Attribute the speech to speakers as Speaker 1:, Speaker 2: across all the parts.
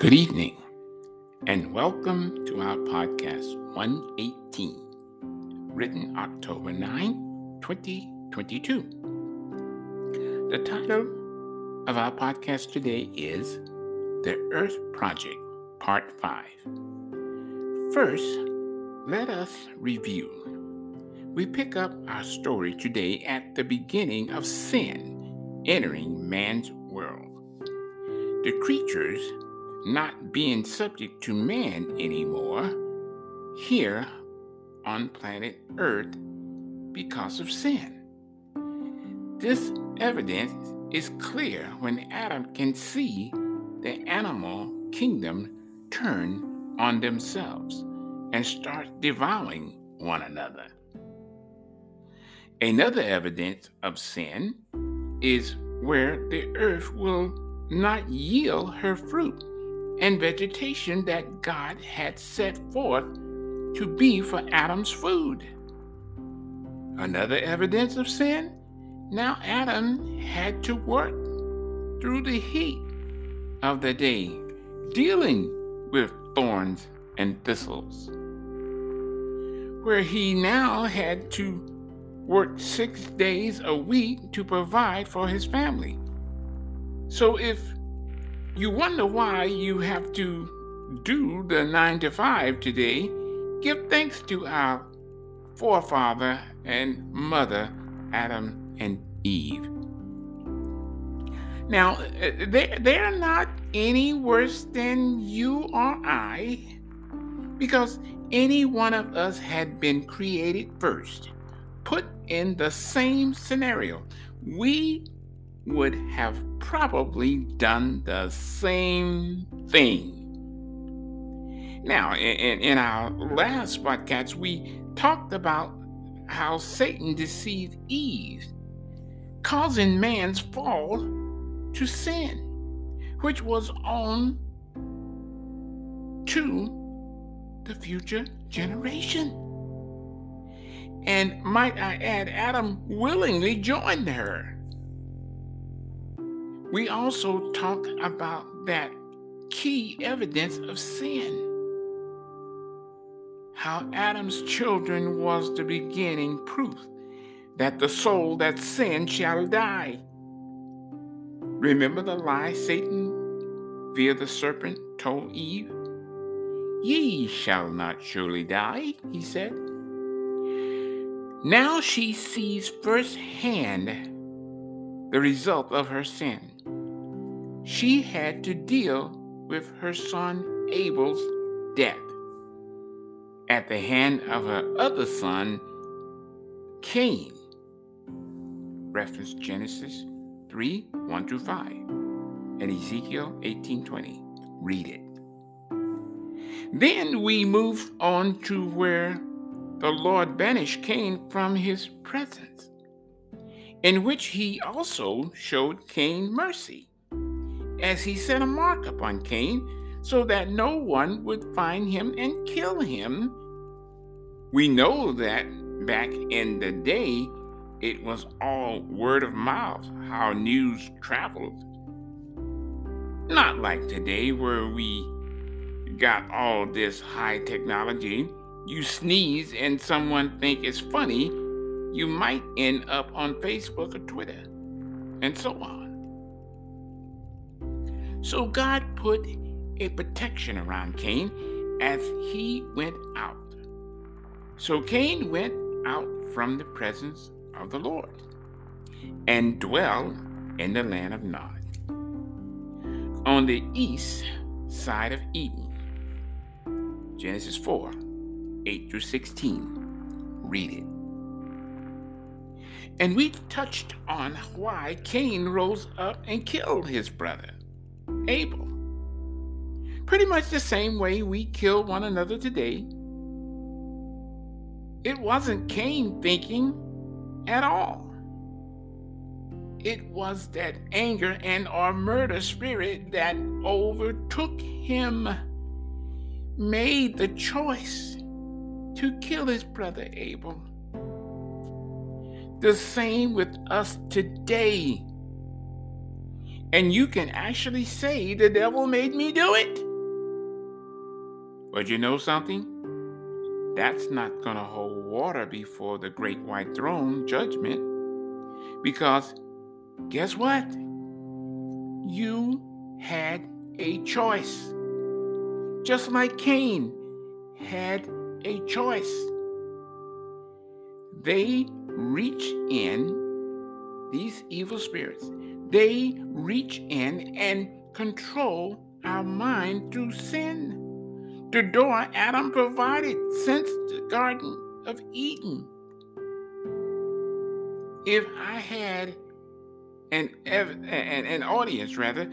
Speaker 1: Good evening, and welcome to our podcast 118, written October 9, 2022. The title of our podcast today is The Earth Project, Part 5. First, let us review. We pick up our story today at the beginning of sin entering man's world. The creatures not being subject to man anymore here on planet Earth because of sin. This evidence is clear when Adam can see the animal kingdom turn on themselves and start devouring one another. Another evidence of sin is where the earth will not yield her fruit and vegetation that God had set forth to be for Adam's food. Another evidence of sin? Now Adam had to work through the heat of the day, dealing with thorns and thistles, where he now had to work six days a week to provide for his family. So if you wonder why you have to do the nine to five today. Give thanks to our forefather and mother, Adam and Eve. Now, uh, they, they're not any worse than you or I, because any one of us had been created first, put in the same scenario. We would have probably done the same thing. Now, in, in our last podcast, we talked about how Satan deceived Eve, causing man's fall to sin, which was on to the future generation. And might I add, Adam willingly joined her. We also talk about that key evidence of sin. How Adam's children was the beginning proof that the soul that sinned shall die. Remember the lie Satan via the serpent told Eve? Ye shall not surely die, he said. Now she sees firsthand the result of her sin she had to deal with her son Abel's death at the hand of her other son, Cain. Reference Genesis 3 1 through 5 and Ezekiel 18:20. Read it. Then we move on to where the Lord banished Cain from his presence, in which he also showed Cain mercy as he set a mark upon Cain so that no one would find him and kill him. We know that back in the day, it was all word of mouth how news traveled. Not like today, where we got all this high technology. You sneeze and someone think it's funny, you might end up on Facebook or Twitter, and so on. So God put a protection around Cain as he went out. So Cain went out from the presence of the Lord and dwelled in the land of Nod on the east side of Eden. Genesis 4 8 through 16. Read it. And we touched on why Cain rose up and killed his brother. Abel. Pretty much the same way we kill one another today. It wasn't Cain thinking at all. It was that anger and or murder spirit that overtook him, made the choice to kill his brother Abel. The same with us today. And you can actually say, the devil made me do it. But you know something? That's not going to hold water before the great white throne judgment. Because guess what? You had a choice. Just like Cain had a choice. They reach in, these evil spirits, they reach in and control our mind through sin. The door Adam provided since the Garden of Eden. If I had an, an, an audience, rather,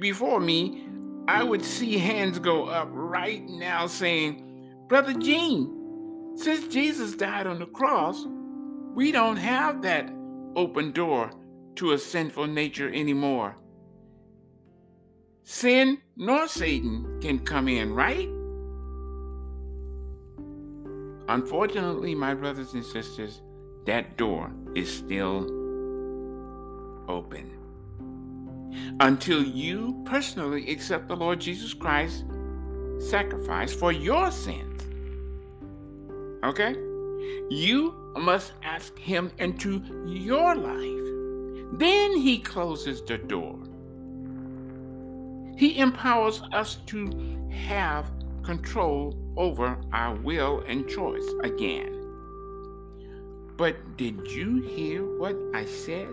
Speaker 1: before me, I would see hands go up right now saying, Brother Gene, since Jesus died on the cross, we don't have that open door to a sinful nature anymore. Sin nor Satan can come in, right? Unfortunately, my brothers and sisters, that door is still open. Until you personally accept the Lord Jesus Christ sacrifice for your sins. Okay? You must ask Him into your life. Then He closes the door. He empowers us to have control over our will and choice again. But did you hear what I said?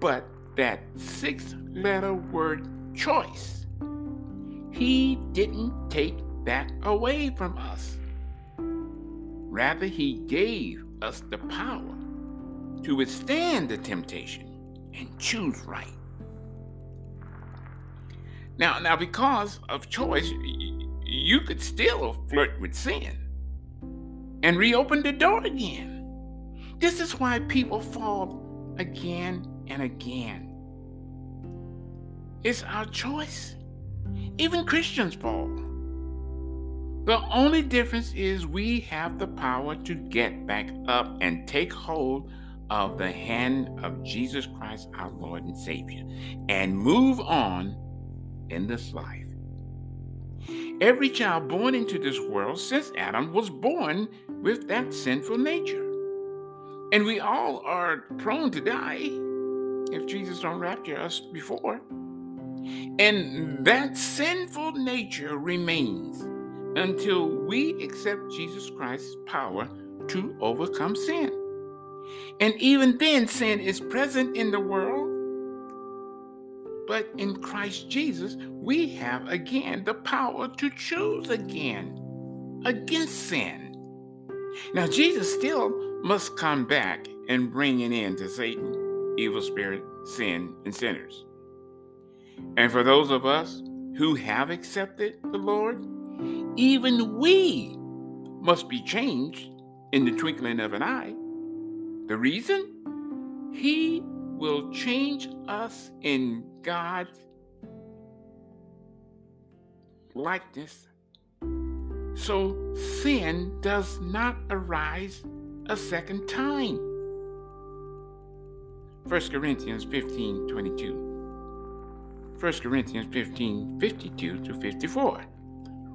Speaker 1: But that six letter word choice, he didn't take that away from us. Rather, he gave us the power to withstand the temptation and choose right. Now, now because of choice, you could still flirt with sin and reopen the door again. This is why people fall again and again. It's our choice. Even Christians fall. The only difference is we have the power to get back up and take hold of the hand of Jesus Christ, our Lord and Savior, and move on in this life. Every child born into this world since Adam was born with that sinful nature. And we all are prone to die if Jesus don't rapture us before. And that sinful nature remains until we accept Jesus Christ's power to overcome sin. And even then, sin is present in the world. But in Christ Jesus, we have again the power to choose again against sin. Now, Jesus still must come back and bring an end to Satan, evil spirit, sin, and sinners. And for those of us who have accepted the Lord, even we must be changed in the twinkling of an eye. The reason? He will change us in God's likeness so sin does not arise a second time. 1 Corinthians 15 22. 1 Corinthians 15 52 to 54.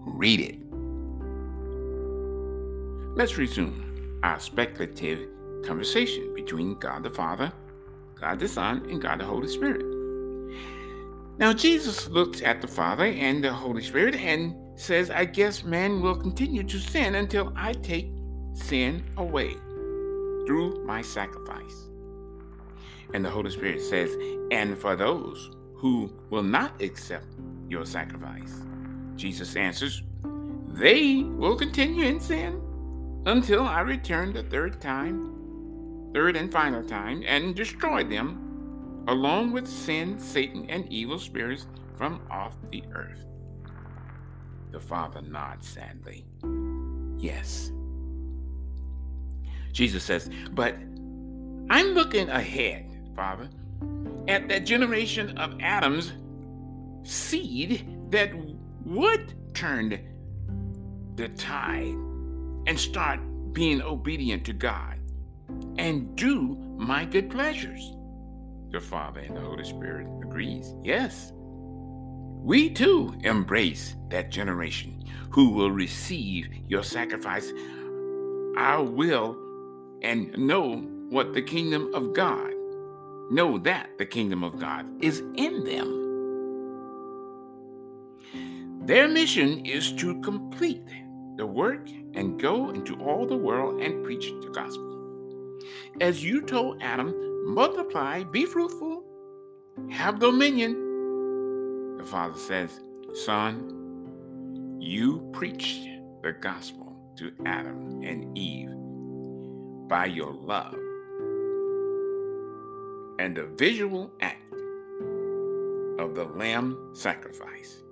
Speaker 1: Read it. Let's resume our speculative conversation between God the Father, God the Son, and God the Holy Spirit. Now, Jesus looks at the Father and the Holy Spirit and says, I guess man will continue to sin until I take sin away through my sacrifice. And the Holy Spirit says, and for those who will not accept your sacrifice, Jesus answers, they will continue in sin until I return the third time, third and final time, and destroy them along with sin, Satan, and evil spirits from off the earth. The father nods sadly. Yes. Jesus says, But I'm looking ahead, Father, at that generation of Adam's seed that would turn the tide and start being obedient to God and do my good pleasures. The Father and the Holy Spirit agrees. Yes. We too embrace that generation who will receive your sacrifice, our will, and know what the kingdom of God, know that the kingdom of God is in them. Their mission is to complete the work and go into all the world and preach the gospel. As you told Adam, multiply, be fruitful, have dominion. The Father says, Son, you preached the gospel to Adam and Eve by your love and the visual act of the lamb sacrifice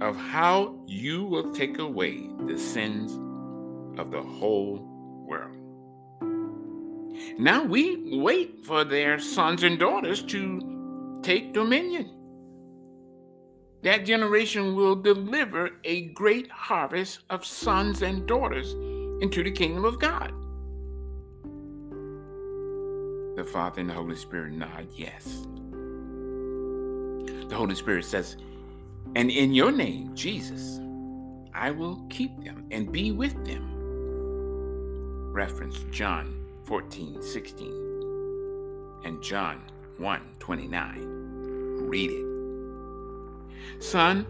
Speaker 1: of how you will take away the sins of the whole world. Now we wait for their sons and daughters to take dominion. That generation will deliver a great harvest of sons and daughters into the kingdom of God. The Father and the Holy Spirit nod yes. The Holy Spirit says, And in your name, Jesus, I will keep them and be with them. Reference John 14, 16, and John 1, 29. Read it. Son,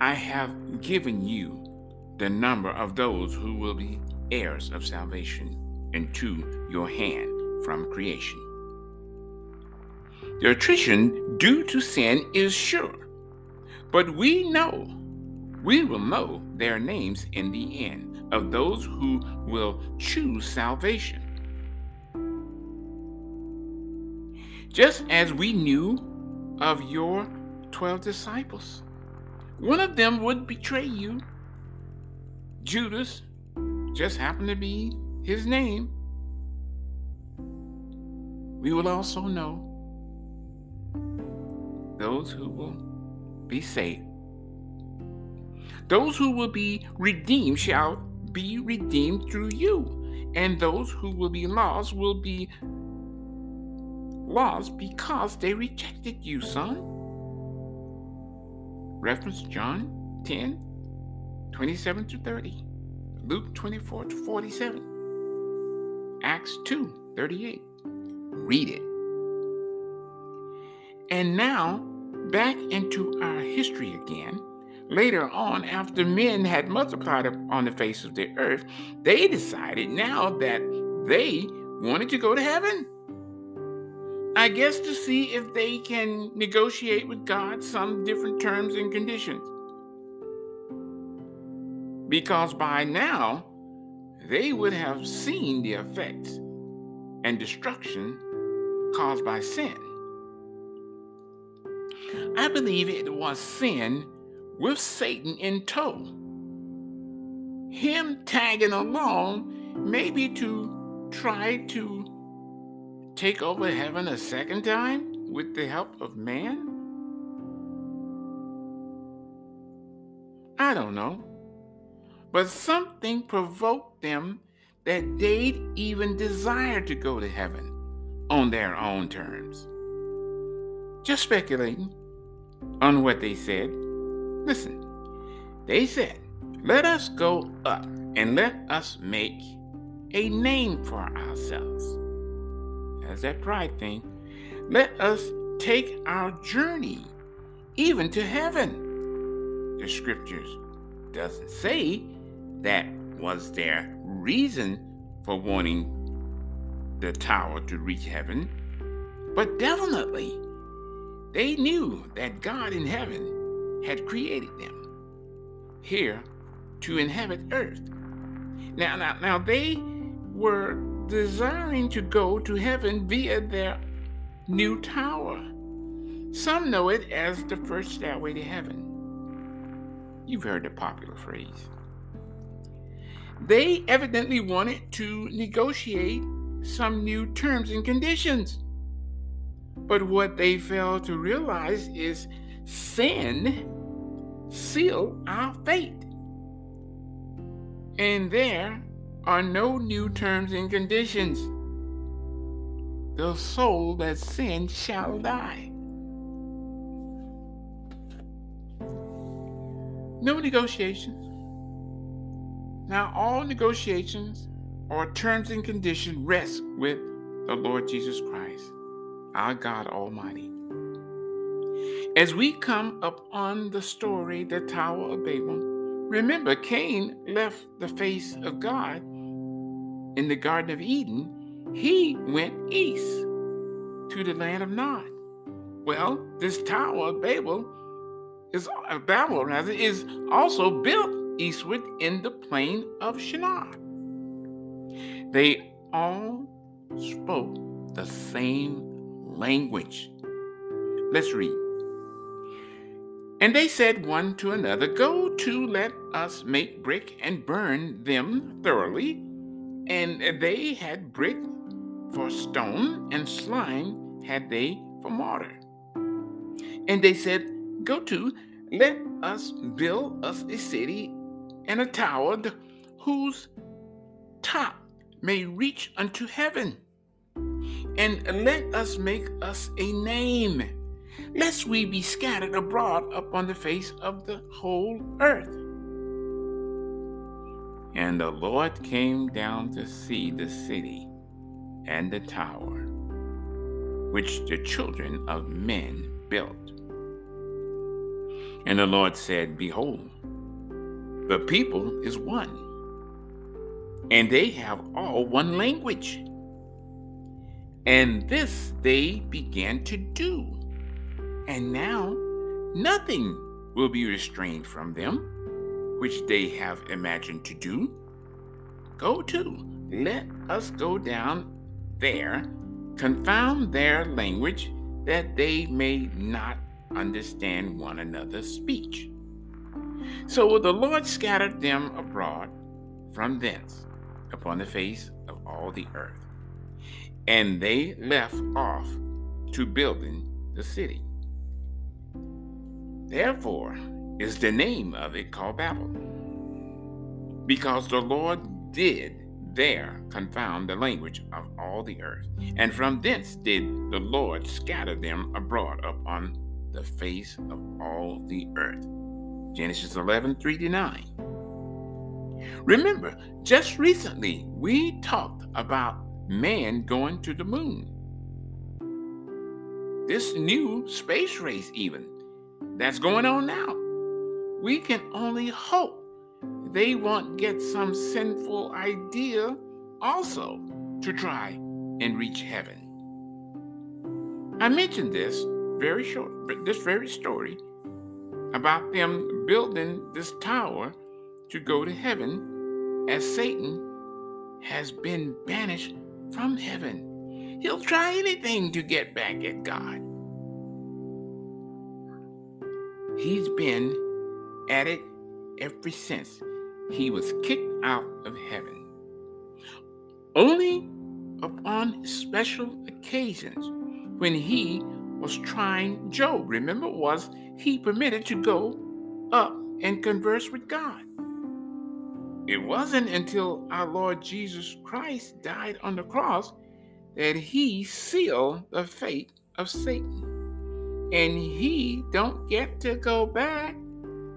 Speaker 1: I have given you the number of those who will be heirs of salvation into your hand from creation. The attrition due to sin is sure, but we know, we will know their names in the end of those who will choose salvation. just as we knew of your 12 disciples. One of them would betray you. Judas just happened to be his name. We will also know those who will be saved. Those who will be redeemed shall be redeemed through you, and those who will be lost will be lost because they rejected you, son. Reference John 10, 27 to 30, Luke 24 to 47, Acts 2, 38. Read it. And now, back into our history again. Later on, after men had multiplied on the face of the earth, they decided now that they wanted to go to heaven. I guess to see if they can negotiate with God some different terms and conditions. Because by now, they would have seen the effects and destruction caused by sin. I believe it was sin with Satan in tow. Him tagging along, maybe to try to take over heaven a second time with the help of man? I don't know. But something provoked them that they'd even desire to go to heaven on their own terms. Just speculating on what they said. Listen, they said, Let us go up and let us make a name for ourselves as that pride thing, let us take our journey even to heaven. The scriptures doesn't say that was their reason for wanting the tower to reach heaven, but definitely they knew that God in heaven had created them here to inhabit earth. Now, now, now they were desiring to go to heaven via their new tower. Some know it as the first stairway to heaven. You've heard the popular phrase. They evidently wanted to negotiate some new terms and conditions. But what they failed to realize is sin seal our fate. And there are no new terms and conditions. The soul that sinned shall die. No negotiations. Now, all negotiations or terms and conditions rest with the Lord Jesus Christ, our God Almighty. As we come up on the story, the Tower of Babel, remember Cain left the face of God in the Garden of Eden. He went east to the land of Nod. Well, this Tower of Babel is uh, Babel rather is also built eastward in the plain of Shinar. They all spoke the same language. Let's read. And they said one to another, Go to, let us make brick and burn them thoroughly. And they had brick for stone, and slime had they for mortar. And they said, Go to, let us build us a city and a tower whose top may reach unto heaven. And let us make us a name, lest we be scattered abroad upon the face of the whole earth. And the Lord came down to see the city and the tower, which the children of men built. And the Lord said, Behold, the people is one, and they have all one language. And this they began to do. And now nothing will be restrained from them, which they have imagined to do. Go to, let us go down there, confound their language, that they may not understand one another's speech. So the Lord scattered them abroad from thence upon the face of all the earth, and they left off to building the city. Therefore is the name of it called Babel, because the Lord did there confound the language of all the earth, and from thence did the Lord scatter them abroad upon the face of all the earth. Genesis 11 3 to 9. Remember, just recently we talked about man going to the moon. This new space race, even that's going on now. We can only hope they won't get some sinful idea also to try and reach heaven. I mentioned this very short, this very story about them building this tower to go to heaven as Satan has been banished from heaven. He'll try anything to get back at God. He's been at it ever since he was kicked out of heaven. Only upon special occasions when he was trying Job. Remember, was he permitted to go up and converse with God? It wasn't until our Lord Jesus Christ died on the cross that he sealed the fate of Satan. And he don't get to go back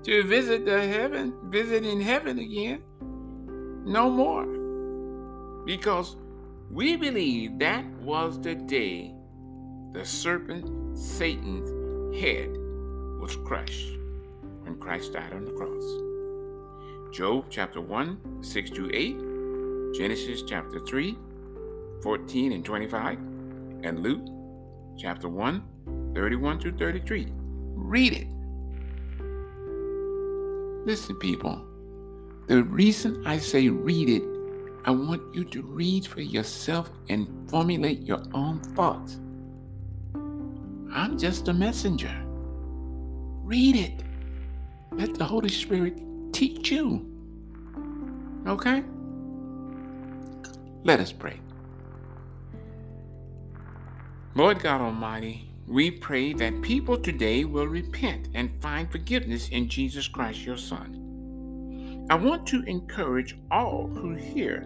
Speaker 1: to visit the heaven, visit in heaven again. No more. Because we believe that was the day the serpent, Satan's head, was crushed when Christ died on the cross. Job chapter 1, 6 to 8, Genesis chapter 3, 14 and 25, and Luke chapter 1, 31 to 33. Read it. Listen, people. The reason I say read it, I want you to read for yourself and formulate your own thoughts. I'm just a messenger. Read it. Let the Holy Spirit teach you. Okay? Let us pray. Lord God Almighty, we pray that people today will repent and find forgiveness in Jesus Christ, your Son. I want to encourage all who hear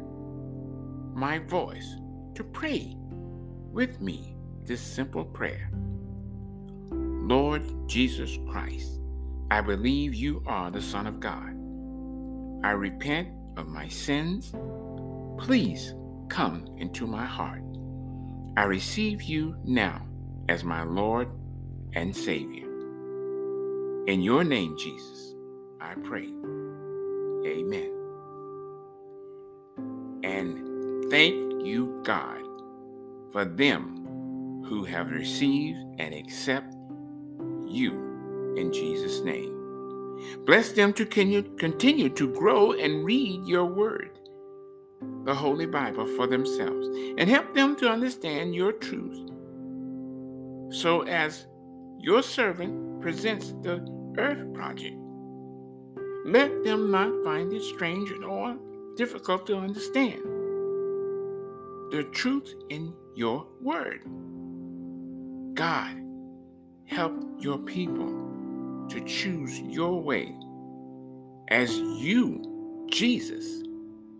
Speaker 1: my voice to pray with me this simple prayer Lord Jesus Christ, I believe you are the Son of God. I repent of my sins. Please come into my heart. I receive you now as my Lord and Savior. In your name, Jesus, I pray. Amen. And thank you, God, for them who have received and accept you in Jesus' name. Bless them to continue to grow and read your word, the Holy Bible, for themselves, and help them to understand your truth. So, as your servant presents the Earth Project, let them not find it strange or difficult to understand the truth in your word. God, help your people to choose your way as you, Jesus,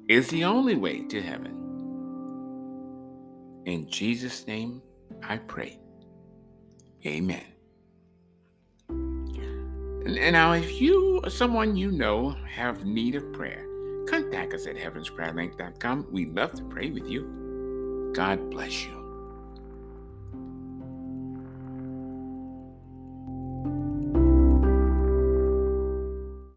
Speaker 1: is the only way to heaven. In Jesus' name I pray. Amen. And now, if you or someone you know have need of prayer, contact us at heavensprayerlink.com. We'd love to pray with you. God bless you.